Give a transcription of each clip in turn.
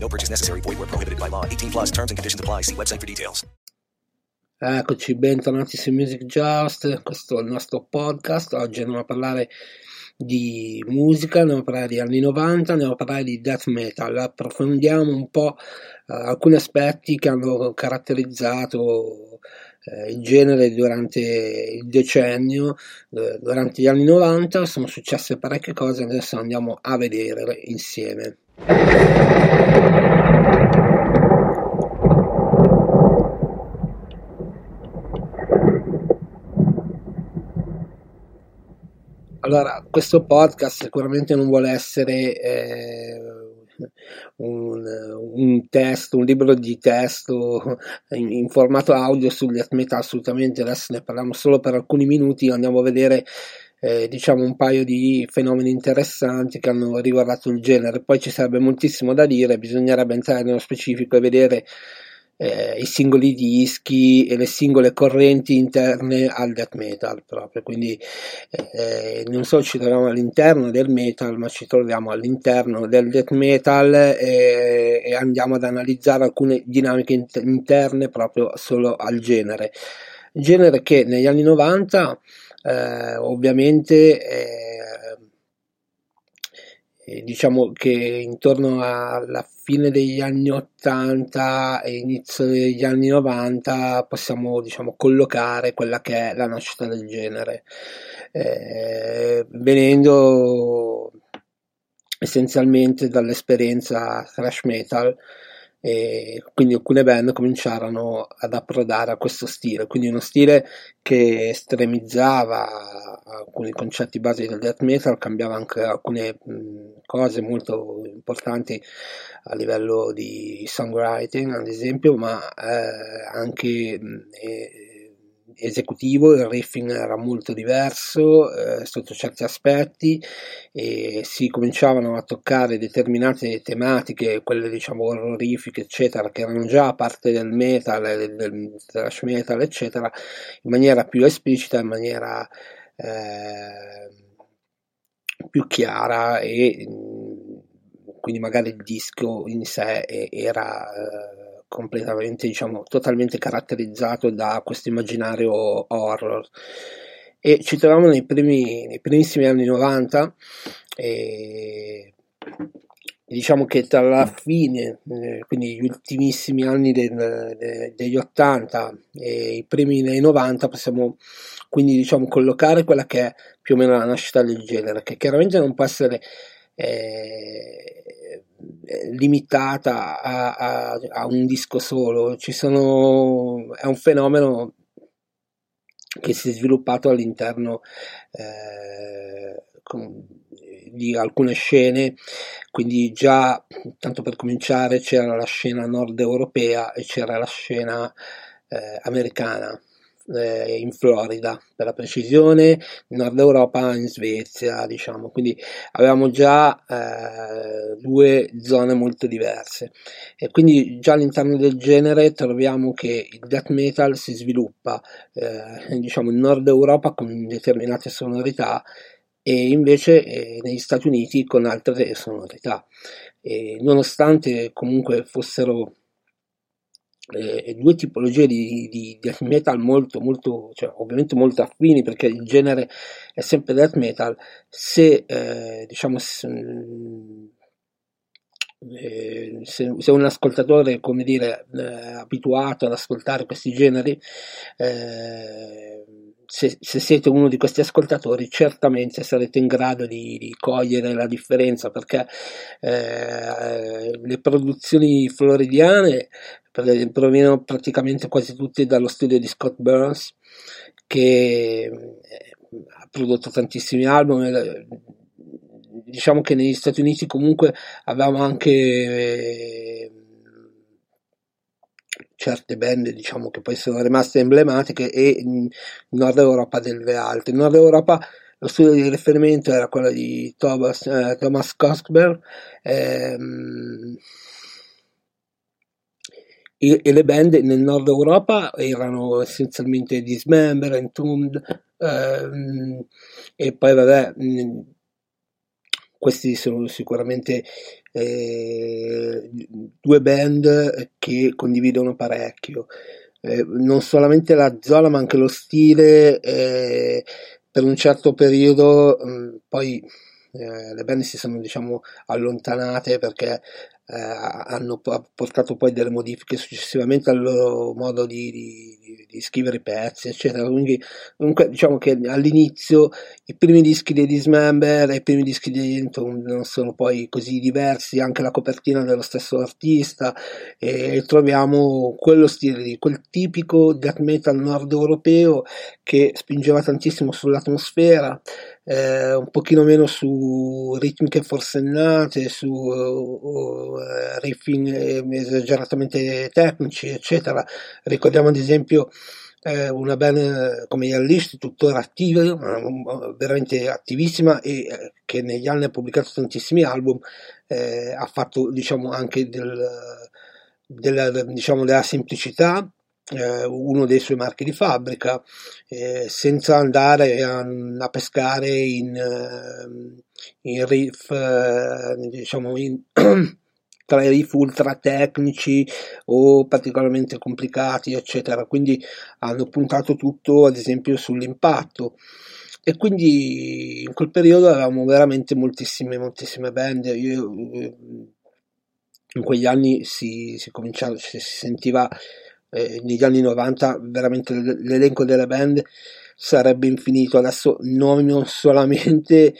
No purchase necessary. Void where prohibited by law. 18 plus terms and conditions apply. See website for details. Eccoci, bentornati su Music Just. Questo è il nostro podcast. Oggi andiamo a parlare di musica, andiamo a parlare di anni 90, andiamo a parlare di death metal. Approfondiamo un po' eh, alcuni aspetti che hanno caratterizzato eh, il genere durante il decennio, eh, durante gli anni 90. Sono successe parecchie cose, adesso andiamo a vedere insieme. Allora, questo podcast sicuramente non vuole essere eh, un, un, testo, un libro di testo in, in formato audio sugli death assolutamente, adesso ne parliamo solo per alcuni minuti, andiamo a vedere eh, diciamo un paio di fenomeni interessanti che hanno riguardato il genere. Poi ci sarebbe moltissimo da dire, bisognerebbe entrare nello specifico e vedere eh, i singoli dischi e le singole correnti interne al death metal proprio. Quindi eh, non solo ci troviamo all'interno del metal, ma ci troviamo all'interno del death metal e, e andiamo ad analizzare alcune dinamiche interne proprio solo al genere. Genere che negli anni 90 eh, ovviamente eh, diciamo che intorno alla fine degli anni 80 e inizio degli anni 90 possiamo diciamo collocare quella che è la nascita del genere. Eh, venendo essenzialmente dall'esperienza thrash metal e quindi alcune band cominciarono ad approdare a questo stile, quindi uno stile che estremizzava alcuni concetti base del death metal, cambiava anche alcune mh, cose molto importanti a livello di songwriting, ad esempio, ma eh, anche eh, esecutivo, il riffing era molto diverso eh, sotto certi aspetti e si cominciavano a toccare determinate tematiche, quelle diciamo orrorifiche eccetera, che erano già parte del metal, del, del thrash metal eccetera, in maniera più esplicita, in maniera eh, più chiara e quindi magari il disco in sé era eh, completamente, diciamo, totalmente caratterizzato da questo immaginario horror. E ci troviamo nei, primi, nei primissimi anni 90 e diciamo che tra la fine, eh, quindi gli ultimissimi anni del, de, degli 80 e i primi nei 90 possiamo quindi diciamo collocare quella che è più o meno la nascita del genere, che chiaramente non può essere eh, limitata a, a, a, un disco solo, sono, è un fenomeno che si è sviluppato all'interno eh, di alcune scene, quindi già tanto per cominciare c'era la scena nord europea e c'era la scena eh, americana eh, in Florida per la precisione, Nord Europa in Svezia, diciamo, quindi avevamo già eh, due zone molto diverse. E quindi già all'interno del genere troviamo che il death metal si sviluppa eh, diciamo in Nord Europa con determinate sonorità e invece eh, negli Stati Uniti con altre sonorità. E nonostante comunque fossero eh, due tipologie di, di, death metal molto, molto, cioè, ovviamente molto affini perché il genere è sempre death metal, se eh, diciamo se, eh, se, se, un ascoltatore come dire eh, abituato ad ascoltare questi generi eh, se, se, siete uno di questi ascoltatori, certamente sarete in grado di, di cogliere la differenza perché eh, le produzioni floridiane provengono praticamente quasi tutte dallo studio di Scott Burns che eh, ha prodotto tantissimi album. Eh, diciamo che negli Stati Uniti comunque avevamo anche eh, certe band diciamo che poi sono rimaste emblematiche e in Nord Europa delle altre. In Nord Europa lo studio di riferimento era quello di Thomas, eh, Thomas Koskberg ehm, e, e, le band nel nord Europa erano essenzialmente Dismember, Entombed ehm, e poi vabbè questi sono sicuramente eh, due band che condividono parecchio. Eh, non solamente la zona ma anche lo stile eh, per un certo periodo mh, mm, poi eh, le band si sono diciamo allontanate perché eh, hanno portato poi delle modifiche successivamente al loro modo di, di, di scrivere i pezzi, eccetera. Quindi, comunque, diciamo che all'inizio i primi dischi di Dismember e i primi dischi di Entom non sono poi così diversi, anche la copertina dello stesso artista, e troviamo quello stile lì, quel tipico death metal nord europeo che spingeva tantissimo sull'atmosfera eh, un pochino meno su ritmiche forsennate, su uh, riffing esageratamente tecnici, eccetera. Ricordiamo ad esempio eh, una band come gli tuttora attiva, veramente attivissima e eh, che negli anni ha pubblicato tantissimi album, eh, ha fatto diciamo anche del, della, diciamo, della semplicità eh, uno dei suoi marchi di fabbrica, eh, senza andare a, a pescare in, eh, in riff, eh, diciamo, in, tra i riff ultra tecnici o particolarmente complicati, eccetera. Quindi hanno puntato tutto, ad esempio, sull'impatto. E quindi in quel periodo avevamo veramente moltissime, moltissime band. Io, in quegli anni si, si cominciava, si sentiva eh, negli anni 90 veramente l'elenco delle band sarebbe infinito adesso nomino solamente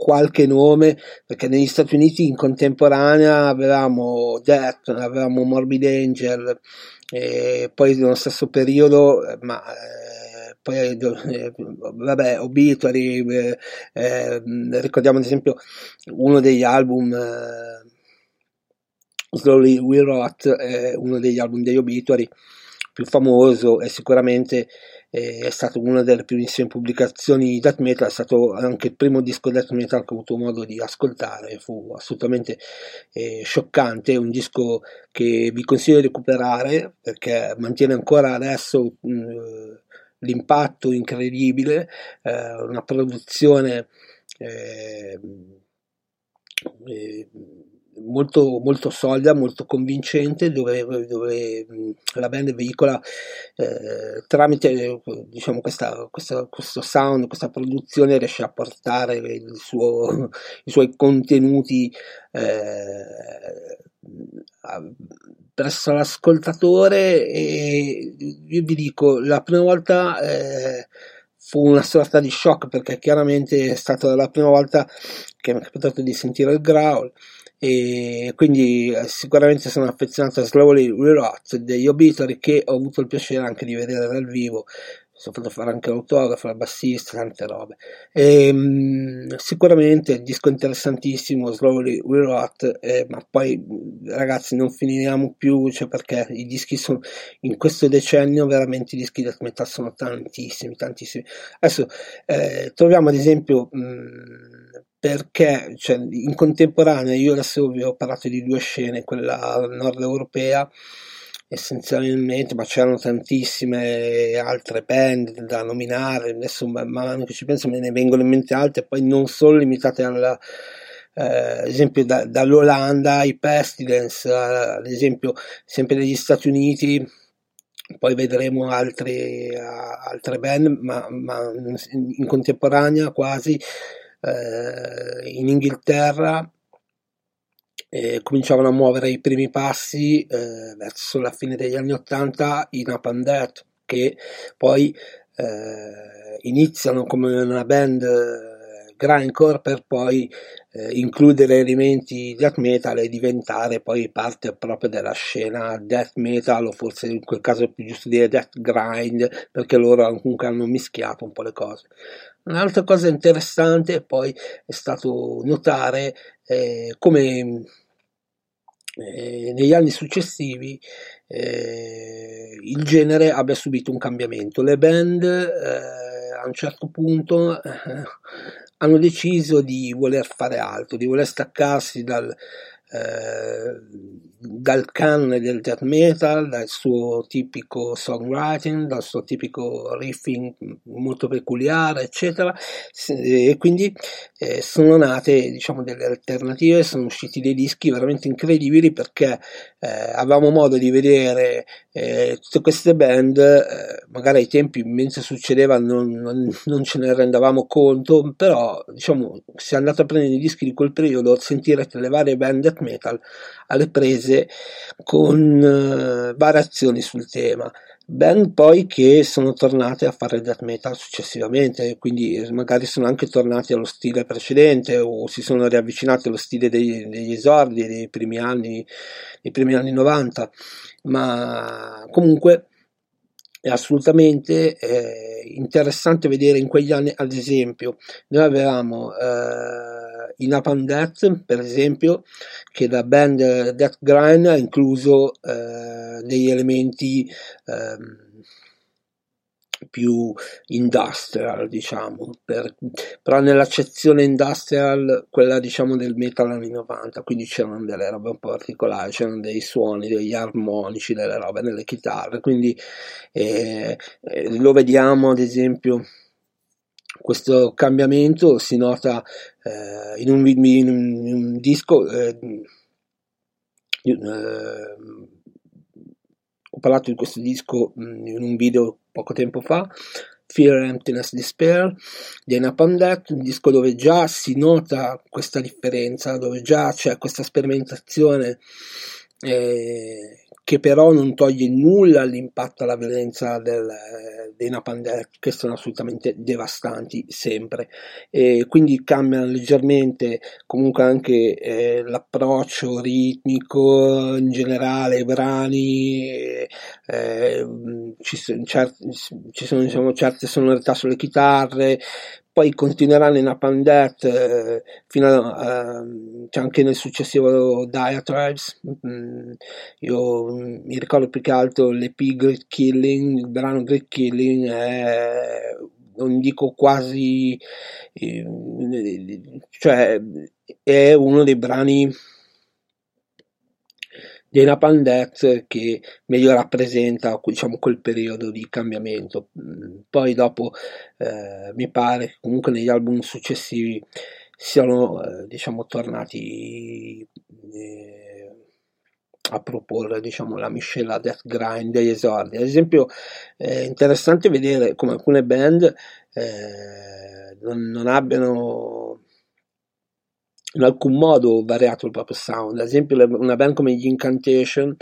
qualche nome perché negli Stati Uniti in contemporanea avevamo Death, avevamo Morbid Angel e poi nello stesso periodo eh, ma eh, poi eh, vabbè Obituary eh, eh, ricordiamo ad esempio uno degli album eh, Slowly We Rot uno degli album degli Obituary più famoso e sicuramente eh, è stato una delle primissime pubblicazioni di death metal, è stato anche il primo disco death metal che ho avuto modo di ascoltare, fu assolutamente eh, scioccante, un disco che vi consiglio di recuperare perché mantiene ancora adesso mh, mm, l'impatto incredibile, eh, una produzione eh, eh molto, molto solida, molto convincente, dove, dove la band veicola eh, tramite diciamo, questa, questa, questo sound, questa produzione riesce a portare suo, i suoi contenuti eh, presso l'ascoltatore e io vi dico la prima volta eh, fu una sorta di shock perché chiaramente è stata la prima volta che mi è capitato di sentire il growl e quindi eh, sicuramente sono affezionato a Slowly Rerot degli Obituary che ho avuto il piacere anche di vedere dal vivo sono fatto fare anche l'autografo, la bassista, tante robe. E, um, sicuramente il disco interessantissimo, Slowly We Rot, eh, ma poi ragazzi non finiamo più, cioè perché i dischi sono in questo decennio veramente i dischi death metal sono tantissimi, tantissimi. Adesso eh, troviamo ad esempio mh, perché cioè, in contemporanea io adesso vi ho parlato di due scene, quella nord europea essenzialmente, ma c'erano tantissime altre band da nominare, adesso man mano che ci penso me ne vengono in mente altre, poi non solo limitate eh, ad esempio da, dall'Olanda, i Pestilence, eh, ad esempio sempre negli Stati Uniti, poi vedremo altre, uh, altre band, ma, ma in, in contemporanea quasi eh, in Inghilterra eh, cominciavano a muovere i primi passi eh, verso la fine degli anni Ottanta in Up and Death, che poi eh, iniziano come una band grindcore per poi eh, includere elementi death metal e diventare poi parte proprio della scena death metal o forse in quel caso è più giusto dire death grind perché loro comunque hanno mischiato un po' le cose Un'altra cosa interessante poi è stato notare eh, come eh, negli anni successivi eh, il genere abbia subito un cambiamento. Le band eh, a un certo punto hanno deciso di voler fare altro, di voler staccarsi dal, eh, dal canone del death metal, dal suo tipico songwriting, dal suo tipico riffing molto peculiare, eccetera, e quindi eh, sono nate diciamo delle alternative, sono usciti dei dischi veramente incredibili perché eh, avevamo modo di vedere eh, tutte queste band, eh, magari ai tempi mentre succedeva non, non, non, ce ne rendavamo conto, però diciamo se andate a prendere i dischi di quel periodo sentirete le varie band death metal alle prese con uh, variazioni sul tema. Band poi che sono tornate a fare death metal successivamente, quindi magari sono anche tornati allo stile precedente o si sono riavvicinati allo stile dei, degli esordi dei primi anni, dei primi anni 90, ma comunque è assolutamente eh, interessante vedere in quegli anni, ad esempio, noi avevamo eh, in Up and Death, per esempio, che la band Death Grind ha incluso eh, degli elementi ehm, più industrial, diciamo, per, però nell'accezione industrial, quella diciamo del metal anni 90, quindi c'erano delle robe un po' particolari, c'erano dei suoni, degli armonici, delle robe nelle chitarre, quindi eh, eh, lo vediamo ad esempio questo cambiamento si nota eh, in, un, in, un, in, un, disco eh, eh, ho parlato di questo disco mm, in un video poco tempo fa, Fear, Emptiness, Despair di Napalm Death, un disco dove già si nota questa differenza, dove già c'è questa sperimentazione eh, che però non toglie nulla all'impatto alla violenza del, dei Napalm che sono assolutamente devastanti sempre. E quindi cambiano leggermente comunque anche eh, l'approccio ritmico in generale i brani eh, ci, sono, certi, ci sono diciamo, certe sonorità sulle chitarre poi continueranno in Up and Death eh, fino a eh, cioè anche nel successivo Diatribes mm, io mi ricordo più che altro l'EP Great Killing il brano Great Killing è non dico quasi eh, cioè è uno dei brani di Napalm Death che meglio rappresenta diciamo, quel periodo di cambiamento. Mm, poi dopo eh, mi pare che comunque negli album successivi siano eh, diciamo, tornati eh, a proporre diciamo, la miscela death grind degli esordi. Ad esempio è interessante vedere come alcune band eh, non, non abbiano in alcun modo variato il proprio sound. Ad esempio, una band come gli Incantation,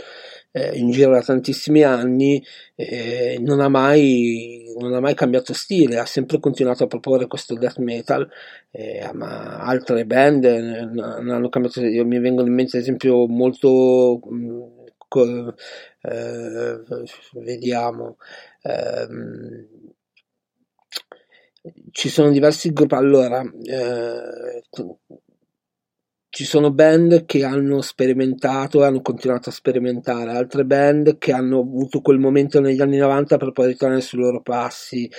eh, in giro da tantissimi anni, eh, non, ha mai, non, ha mai, cambiato stile, ha sempre continuato a proporre questo death metal, eh, ma altre band non hanno cambiato. Io, mi vengono in mente, ad esempio, molto. Mh, mm, co, eh, vediamo. Ehm, ci sono diversi gruppi. Allora, eh, ci sono band che hanno sperimentato e hanno continuato a sperimentare, altre band che hanno avuto quel momento negli anni 90 per poi ritornare sui loro passi.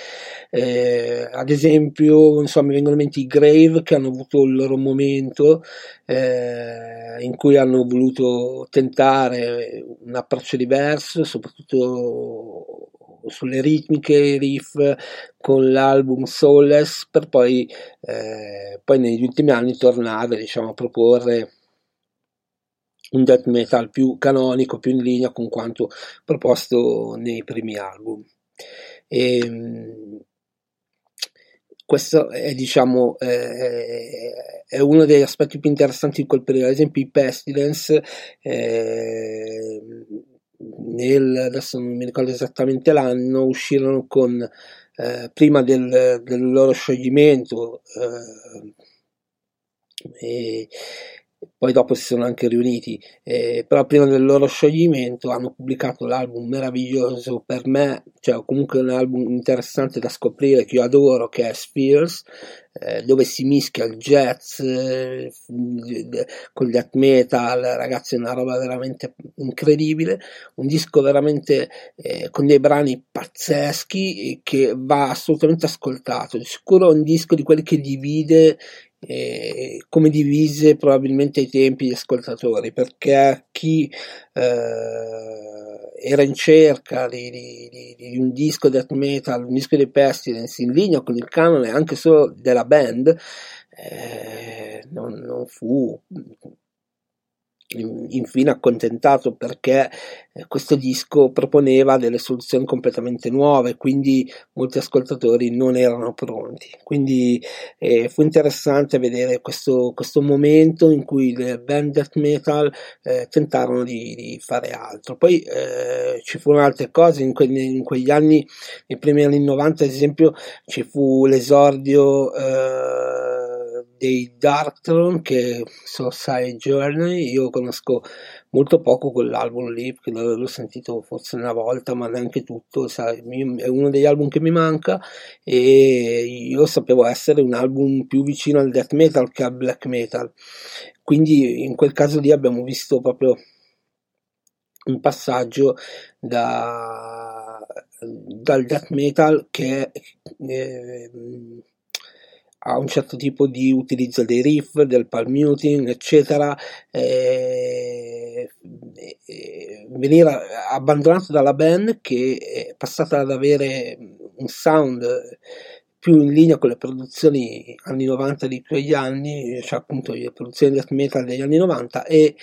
Eh, ad esempio, insomma, mi vengono in mente i Grave che hanno avuto il loro momento eh, in cui hanno voluto tentare un approccio diverso, soprattutto sulle ritmiche, i riff con l'album Soulless per poi, eh, poi negli ultimi anni tornare diciamo, a proporre un death metal più canonico, più in linea con quanto proposto nei primi album. E, ehm, questo è, diciamo, eh, è uno degli aspetti più interessanti di quel periodo. Ad esempio, i Pestilence eh, nel, adesso non mi ricordo esattamente l'anno, uscirono con, eh, prima del, del, loro scioglimento, eh, e, poi dopo si sono anche riuniti, eh, però prima del loro scioglimento hanno pubblicato l'album meraviglioso per me, cioè comunque un album interessante da scoprire che io adoro, che è Spheres, eh, dove si mischia il jazz eh, con il death metal, ragazzi è una roba veramente incredibile, un disco veramente eh, con dei brani pazzeschi che va assolutamente ascoltato, di sicuro è un disco di quelli che divide eh, come divise probabilmente ai tempi gli ascoltatori, perché chi eh, era in cerca di, di, di, un disco death metal, un disco di Pestilence in linea con il canone anche solo della band, eh, non, non fu infine accontentato perché eh, questo disco proponeva delle soluzioni completamente nuove, quindi molti ascoltatori non erano pronti. Quindi eh, fu interessante vedere questo, questo, momento in cui le band death metal eh, tentarono di, di, fare altro. Poi eh, ci furono altre cose in, que- in, quegli anni, nei primi anni 90 ad esempio, ci fu l'esordio eh, dei Darkthrone che sono Side Journey, io conosco molto poco quell'album lì, perché l'ho sentito forse una volta, ma neanche tutto, sai, è uno degli album che mi manca. E io sapevo essere un album più vicino al death metal che al black metal, quindi in quel caso lì abbiamo visto proprio un passaggio da, dal death metal che eh, a un certo tipo di utilizzo dei riff, del palm muting, eccetera, eh, eh, venire abbandonato dalla band che è passata ad avere un sound più in linea con le produzioni anni 90 di quegli anni, cioè appunto le produzioni death metal degli anni 90 e,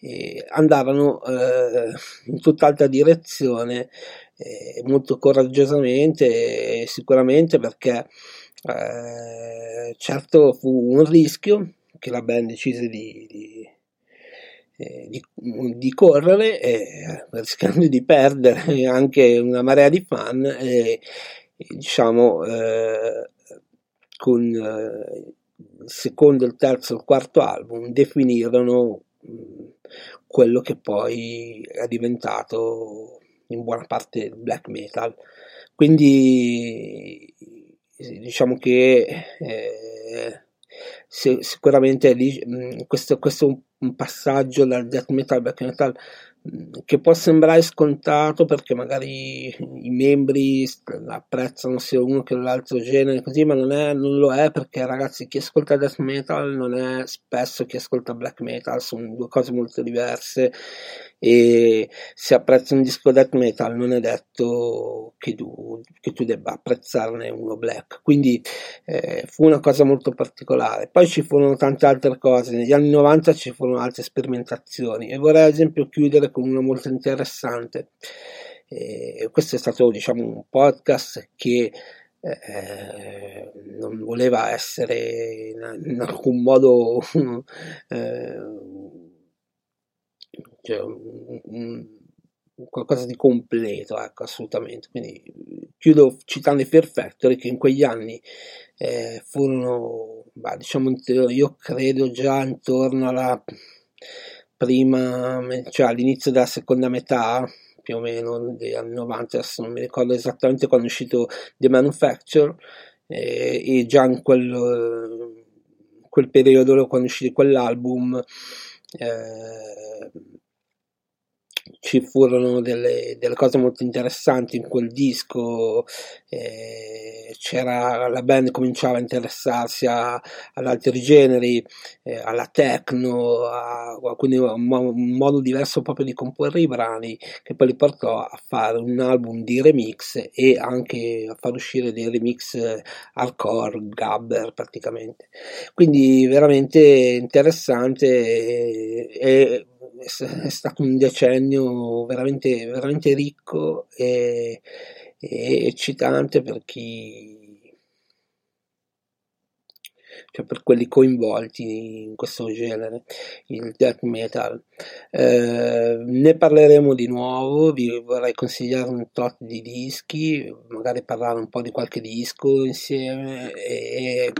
e andavano eh, in tutt'altra direzione eh, molto coraggiosamente sicuramente perché eh, certo fu un rischio che la band decise di, di, eh, di, di correre, eh, rischiando di perdere anche una marea di fan e, diciamo eh, con il secondo, il terzo, il quarto album definirono quello che poi è diventato in buona parte black metal. Quindi diciamo che eh, sicuramente lì, questo, questo, è un, passaggio dal death metal al black metal che può sembrare scontato perché magari i membri apprezzano sia uno che l'altro genere così ma non, è, non lo è perché ragazzi chi ascolta death metal non è spesso chi ascolta black metal sono due cose molto diverse e se apprezzi un disco death metal non è detto che tu, che tu debba apprezzarne uno black. Quindi eh, fu una cosa molto particolare. Poi ci furono tante altre cose. Negli anni 90 ci furono altre sperimentazioni. E vorrei ad esempio chiudere con una molto interessante eh, questo è stato diciamo un podcast che eh, non voleva essere in, in alcun modo eh, cioè, un, un, qualcosa di completo, ecco, assolutamente. Quindi chiudo citando i Fear Factory che in quegli anni eh, furono, bah, diciamo, io credo già intorno alla prima, cioè all'inizio della seconda metà, più o meno degli anni 90, adesso non mi ricordo esattamente quando è uscito The Manufacture, eh, e già in quel, quel periodo, quando è uscito quell'album, eh, ci furono delle, delle, cose molto interessanti in quel disco, eh, la band cominciava a interessarsi a, ad altri generi, eh, alla techno, a, quindi un, un, modo diverso proprio di comporre i brani che poi li portò a fare un album di remix e anche a far uscire dei remix hardcore, gabber praticamente. Quindi veramente interessante e, e è stato un decennio veramente, veramente ricco e, e eccitante per chi cioè per quelli coinvolti in questo genere, il death metal. Eh, ne parleremo di nuovo, vi vorrei consigliare un tot di dischi, magari parlare un po' di qualche disco insieme e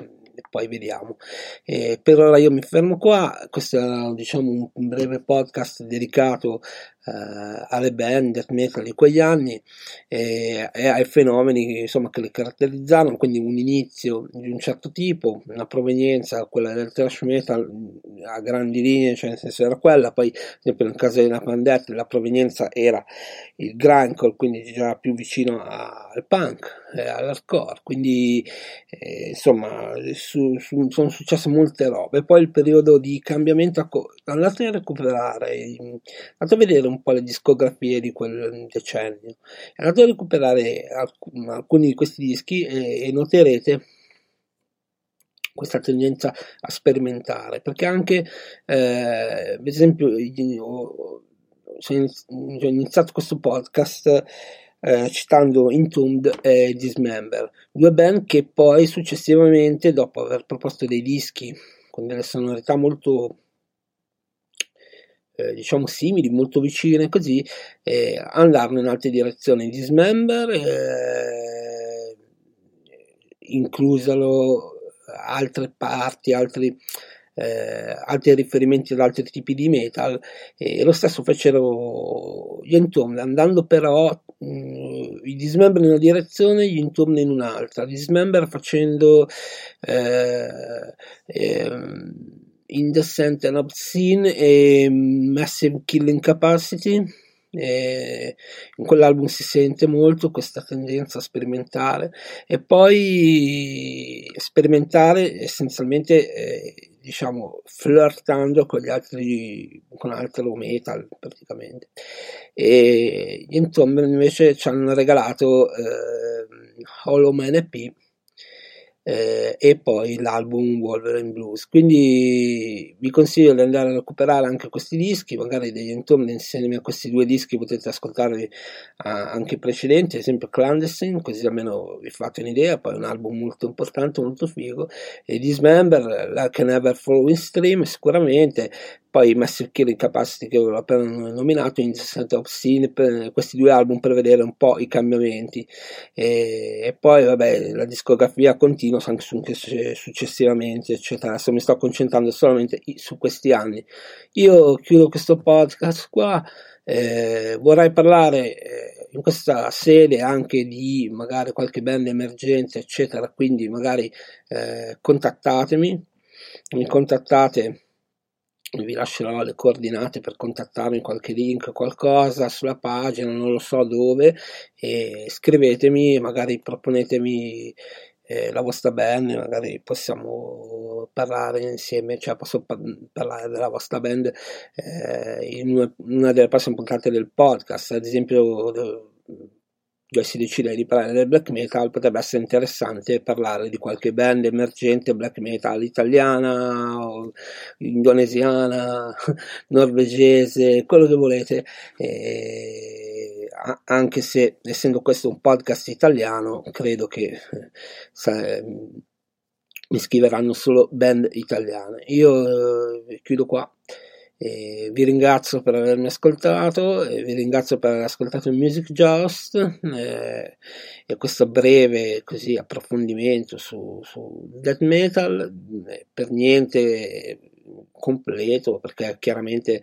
poi vediamo. Eh, per ora io mi fermo qua, questo è diciamo un breve podcast dedicato eh, alle band death metal di quegli anni e, e, ai fenomeni insomma, che le caratterizzarono, quindi un inizio di un certo tipo, una provenienza, quella del thrash metal a grandi linee, cioè nel senso era quella, poi ad esempio nel caso di Napalm la provenienza era il grindcore, quindi già più vicino al punk, eh, all'hardcore, quindi eh, insomma su, su, sono successe molte robe, poi il periodo di cambiamento, andate a recuperare, andate a vedere un un po' le discografie di quel decennio. Andate a recuperare alc- alcuni di questi dischi e, e noterete questa tendenza a sperimentare perché anche eh, ad esempio ho, iniziato questo podcast eh, citando Entombed e Dismember due band che poi successivamente dopo aver proposto dei dischi con delle sonorità molto eh, diciamo simili, molto vicine così, eh, andarono in altre direzioni. Dismember, eh, inclusero altre parti, altri, eh, altri riferimenti ad altri tipi di metal e lo stesso fecero gli Entombed andando però mh, mm, i Dismember in una direzione gli Entombed in un'altra Dismember facendo eh, ehm, Indecent and Obscene e Massive Killing Capacity. E in quell'album si sente molto questa tendenza a sperimentare e poi sperimentare essenzialmente eh, diciamo flirtando con gli altri con altro metal praticamente e gli Entombed invece ci hanno regalato eh, Hollow Man EP eh, e poi l'album Wolverine Blues. Quindi vi consiglio di andare a recuperare anche questi dischi, magari degli intorni insieme a questi due dischi potete ascoltarli anche i precedenti, ad esempio Clandestine, così almeno vi fate un'idea, poi un album molto importante, molto figo, e Dismember, Like Never Following Stream, sicuramente poi Massive Killing Capacity che avevo appena nominato Incessant Obscene per questi due album per vedere un po' i cambiamenti. E, e poi vabbè la discografia continua anche su, successivamente eccetera. Adesso mi sto concentrando solamente su questi anni. Io chiudo questo podcast qua eh, vorrei parlare eh, in questa sede anche di magari qualche band emergenza eccetera. Quindi magari eh, contattatemi. Mi contattate vi lascerò le coordinate per contattarmi, qualche link, qualcosa sulla pagina, non lo so dove, e scrivetemi, magari proponetemi eh, la vostra band, magari possiamo parlare insieme, cioè posso par- parlare della vostra band eh, in una, delle prossime puntate del podcast, ad esempio dove si decide di parlare del black metal potrebbe essere interessante parlare di qualche band emergente black metal italiana indonesiana norvegese quello che volete. E anche se essendo questo un podcast italiano credo che eh, mi scriveranno solo band italiane. Io eh, chiudo qua e vi ringrazio per avermi ascoltato, vi ringrazio per aver ascoltato il Music Just eh, e questo breve così, approfondimento su, su death metal, eh, per niente completo perché chiaramente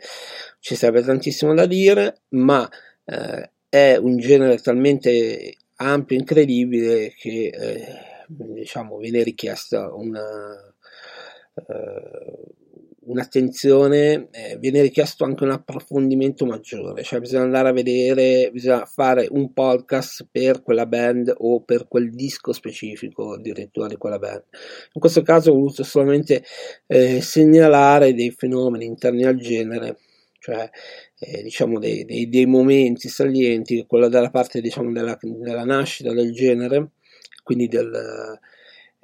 ci sarebbe tantissimo da dire, ma eh, è un genere talmente ampio e incredibile che eh, diciamo viene richiesta una eh, un'attenzione, eh, viene richiesto anche un approfondimento maggiore, cioè bisogna andare a vedere, bisogna fare un podcast per quella band o per quel disco specifico addirittura di quella band. In questo caso ho voluto solamente eh, segnalare dei fenomeni interni al genere, cioè eh, diciamo dei, dei, dei, momenti salienti, quello dalla parte diciamo della, della nascita del genere, quindi del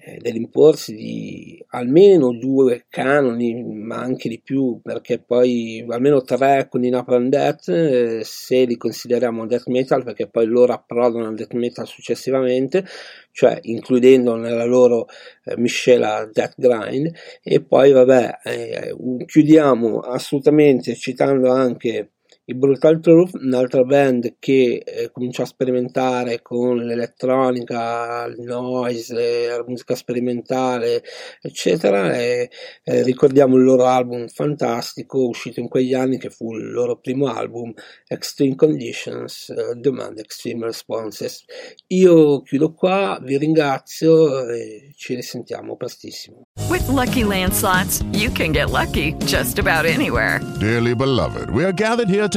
eh, dell'imporsi di almeno due canoni, ma anche di più, perché poi almeno tre con i Napalm Death, eh, se li consideriamo death metal, perché poi loro approdano al death metal successivamente, cioè includendo nella loro eh, miscela death grind, e poi vabbè, eh, chiudiamo assolutamente citando anche I Brutal Truth, un'altra band che eh, cominciò a sperimentare con l'elettronica, il noise, la musica sperimentale, eccetera, e eh, ricordiamo il loro album fantastico uscito in quegli anni che fu il loro primo album, Extreme Conditions, uh, Demand Extreme Responses. Io chiudo qua, vi ringrazio e ci risentiamo prestissimo. With Lucky Land slots, you can get lucky just about anywhere. Dearly beloved, we are gathered here